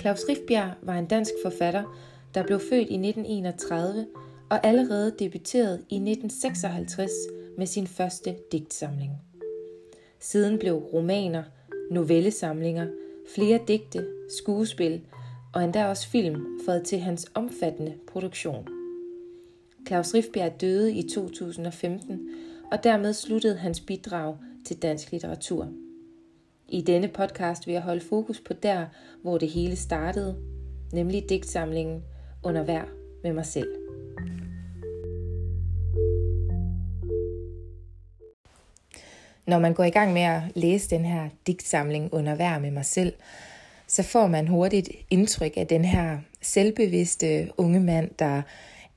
Claus Rifbjerg var en dansk forfatter, der blev født i 1931 og allerede debuterede i 1956 med sin første digtsamling. Siden blev romaner, novellesamlinger, flere digte, skuespil og endda også film fået til hans omfattende produktion. Claus Rifbjerg døde i 2015, og dermed sluttede hans bidrag til dansk litteratur. I denne podcast vil jeg holde fokus på der, hvor det hele startede, nemlig digtsamlingen Under hver med mig selv. Når man går i gang med at læse den her digtsamling Under hver med mig selv, så får man hurtigt indtryk af den her selvbevidste unge mand, der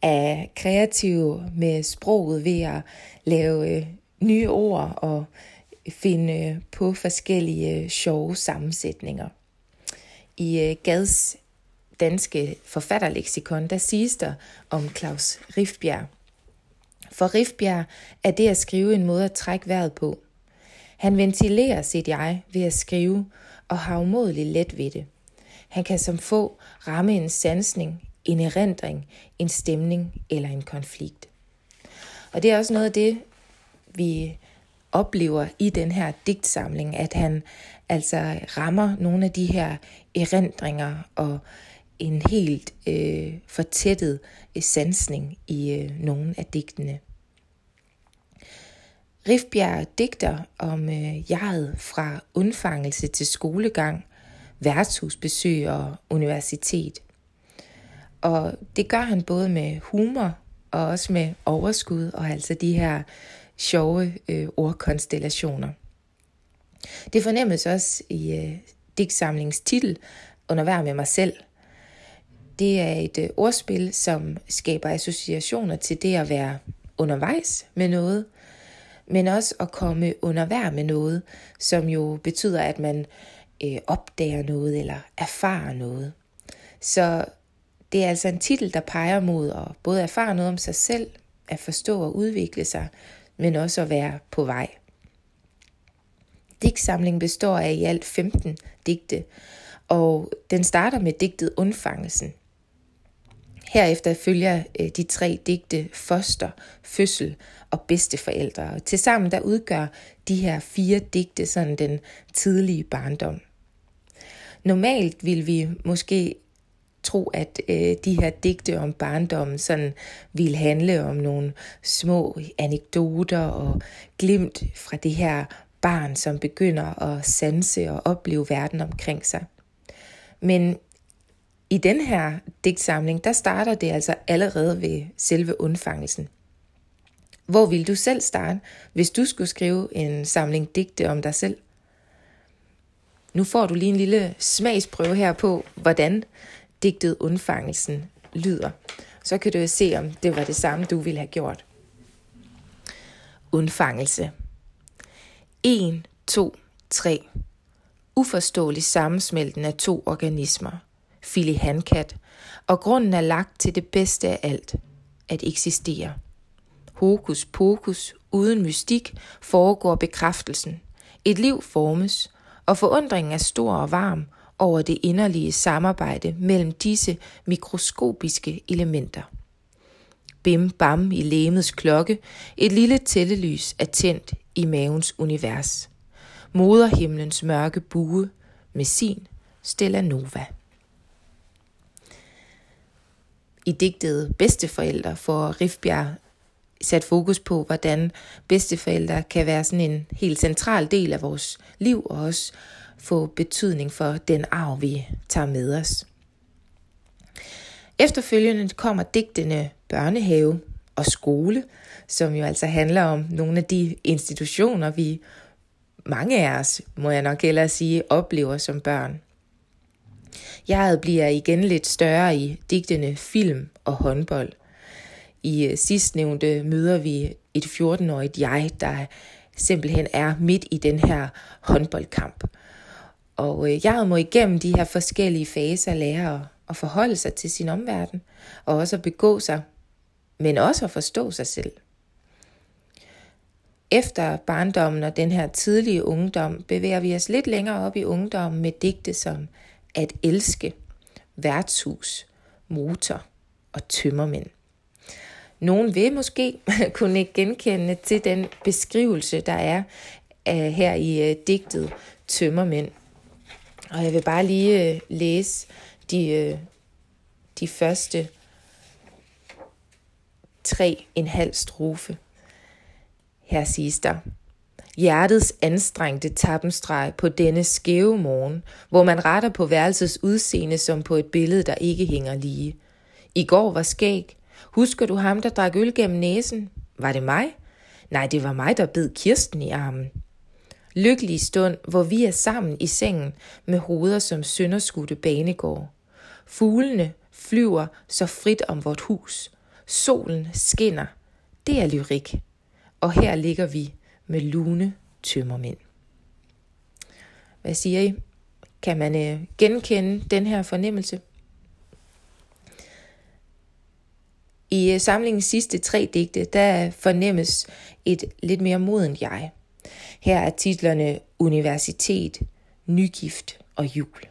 er kreativ med sproget ved at lave øh, nye ord og finde på forskellige øh, sjove sammensætninger. I øh, Gads danske forfatterleksikon, der siges der om Claus Rifbjerg. For Rifbjerg er det at skrive en måde at trække vejret på. Han ventilerer sit jeg ved at skrive og har umådeligt let ved det. Han kan som få ramme en sansning, en erindring, en stemning eller en konflikt. Og det er også noget af det, vi oplever i den her digtsamling, at han altså rammer nogle af de her erindringer og en helt øh, fortættet øh, sansning i øh, nogle af digtene. Rifbjerg digter om øh, jeget fra undfangelse til skolegang, værtshusbesøg og universitet. Og det gør han både med humor og også med overskud og altså de her sjove øh, ordkonstellationer. Det fornemmes også i øh, digtsamlingens titel, Under hver med mig selv. Det er et øh, ordspil, som skaber associationer til det at være undervejs med noget, men også at komme under hver med noget, som jo betyder, at man øh, opdager noget eller erfarer noget. Så det er altså en titel, der peger mod at både erfare noget om sig selv, at forstå og udvikle sig, men også at være på vej. Digtsamlingen består af i alt 15 digte, og den starter med digtet Undfangelsen. Herefter følger øh, de tre digte Foster, Fødsel og Bedsteforældre. Og tilsammen der udgør de her fire digte sådan den tidlige barndom. Normalt vil vi måske tro, at øh, de her digte om barndommen sådan vil handle om nogle små anekdoter og glimt fra det her barn, som begynder at sanse og opleve verden omkring sig. Men i den her digtsamling, der starter det altså allerede ved selve undfangelsen. Hvor vil du selv starte, hvis du skulle skrive en samling digte om dig selv? Nu får du lige en lille smagsprøve her på, hvordan digtet Undfangelsen lyder. Så kan du se, om det var det samme, du ville have gjort. Undfangelse. 1, 2, 3. Uforståelig sammensmelten af to organismer. Filihankat. Og grunden er lagt til det bedste af alt. At eksistere. Hokus pokus, uden mystik, foregår bekræftelsen. Et liv formes, og forundringen er stor og varm, over det inderlige samarbejde mellem disse mikroskopiske elementer. Bim bam i lemets klokke, et lille tællelys er tændt i mavens univers. Moderhimlens mørke bue med sin Stella Nova. I digtet Bedsteforældre får Rifbjerg sat fokus på, hvordan bedsteforældre kan være sådan en helt central del af vores liv, og også få betydning for den arv, vi tager med os. Efterfølgende kommer digtene børnehave og skole, som jo altså handler om nogle af de institutioner, vi mange af os, må jeg nok hellere sige, oplever som børn. Jeg bliver igen lidt større i digtene film og håndbold. I øh, sidstnævnte møder vi et 14-årigt jeg, der simpelthen er midt i den her håndboldkamp. Og øh, jeg må igennem de her forskellige faser lære at, at forholde sig til sin omverden, og også at begå sig, men også at forstå sig selv. Efter barndommen og den her tidlige ungdom bevæger vi os lidt længere op i ungdommen med digte som At elske værtshus, motor og tømmermænd. Nogen vil måske kunne ikke genkende til den beskrivelse, der er øh, her i øh, digtet Tømmermænd. Og jeg vil bare lige øh, læse de, øh, de første tre en halv strofe. Her siges der, Hjertets anstrengte tappenstreg på denne skæve morgen, hvor man retter på værelsets udseende som på et billede, der ikke hænger lige. I går var skæg. Husker du ham, der drak øl gennem næsen? Var det mig? Nej, det var mig, der bed Kirsten i armen. Lykkelig stund, hvor vi er sammen i sengen med hoveder som sønderskudte banegård. Fuglene flyver så frit om vort hus. Solen skinner. Det er lyrik. Og her ligger vi med lune tømmermænd. Hvad siger I? Kan man øh, genkende den her fornemmelse? I øh, samlingens sidste tre digte, der fornemmes et lidt mere modent jeg. Her er titlerne Universitet, Nygift og Jul.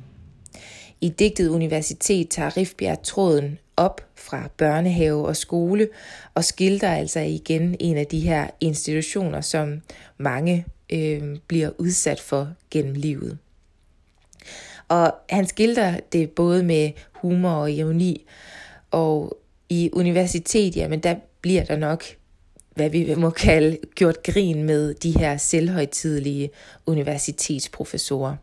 I digtet Universitet tager Rifbjerg tråden op fra børnehave og skole og skildrer altså igen en af de her institutioner, som mange øh, bliver udsat for gennem livet. Og han skildrer det både med humor og ironi, og i universitet, jamen der bliver der nok, hvad vi må kalde, gjort grin med de her selvhøjtidelige universitetsprofessorer.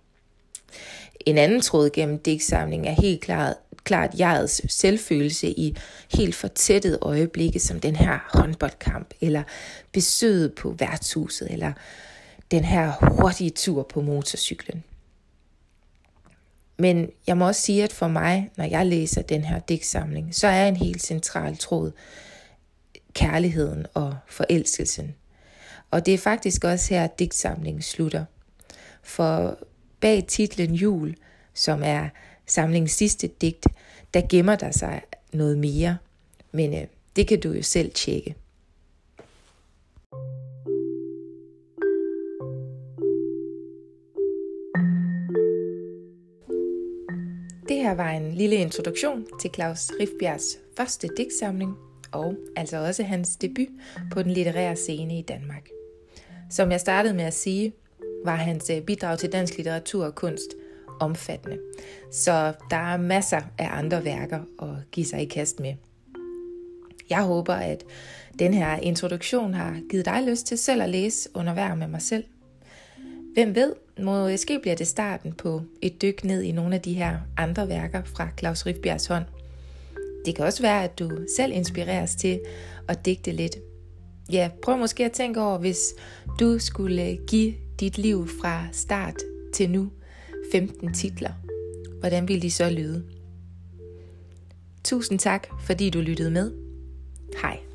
En anden tråd gennem digtsamlingen er helt klart, klart jegets selvfølelse i helt fortættet øjeblikke, som den her håndboldkamp, eller besøget på værtshuset, eller den her hurtige tur på motorcyklen. Men jeg må også sige, at for mig, når jeg læser den her digtsamling, så er en helt central tråd kærligheden og forelskelsen. Og det er faktisk også her, at digtsamlingen slutter. For bag titlen Jul, som er samlingens sidste digt, der gemmer der sig noget mere. Men øh, det kan du jo selv tjekke. Det her var en lille introduktion til Claus Rifbjergs første digtsamling, og altså også hans debut på den litterære scene i Danmark. Som jeg startede med at sige, var hans øh, bidrag til dansk litteratur og kunst omfattende. Så der er masser af andre værker at give sig i kast med. Jeg håber, at den her introduktion har givet dig lyst til selv at læse under vejr med mig selv. Hvem ved, måske bliver det starten på et dyk ned i nogle af de her andre værker fra Claus Rifbjergs hånd. Det kan også være, at du selv inspireres til at digte lidt. Ja, prøv måske at tænke over, hvis du skulle give dit liv fra start til nu 15 titler. Hvordan ville de så lyde? Tusind tak, fordi du lyttede med. Hej.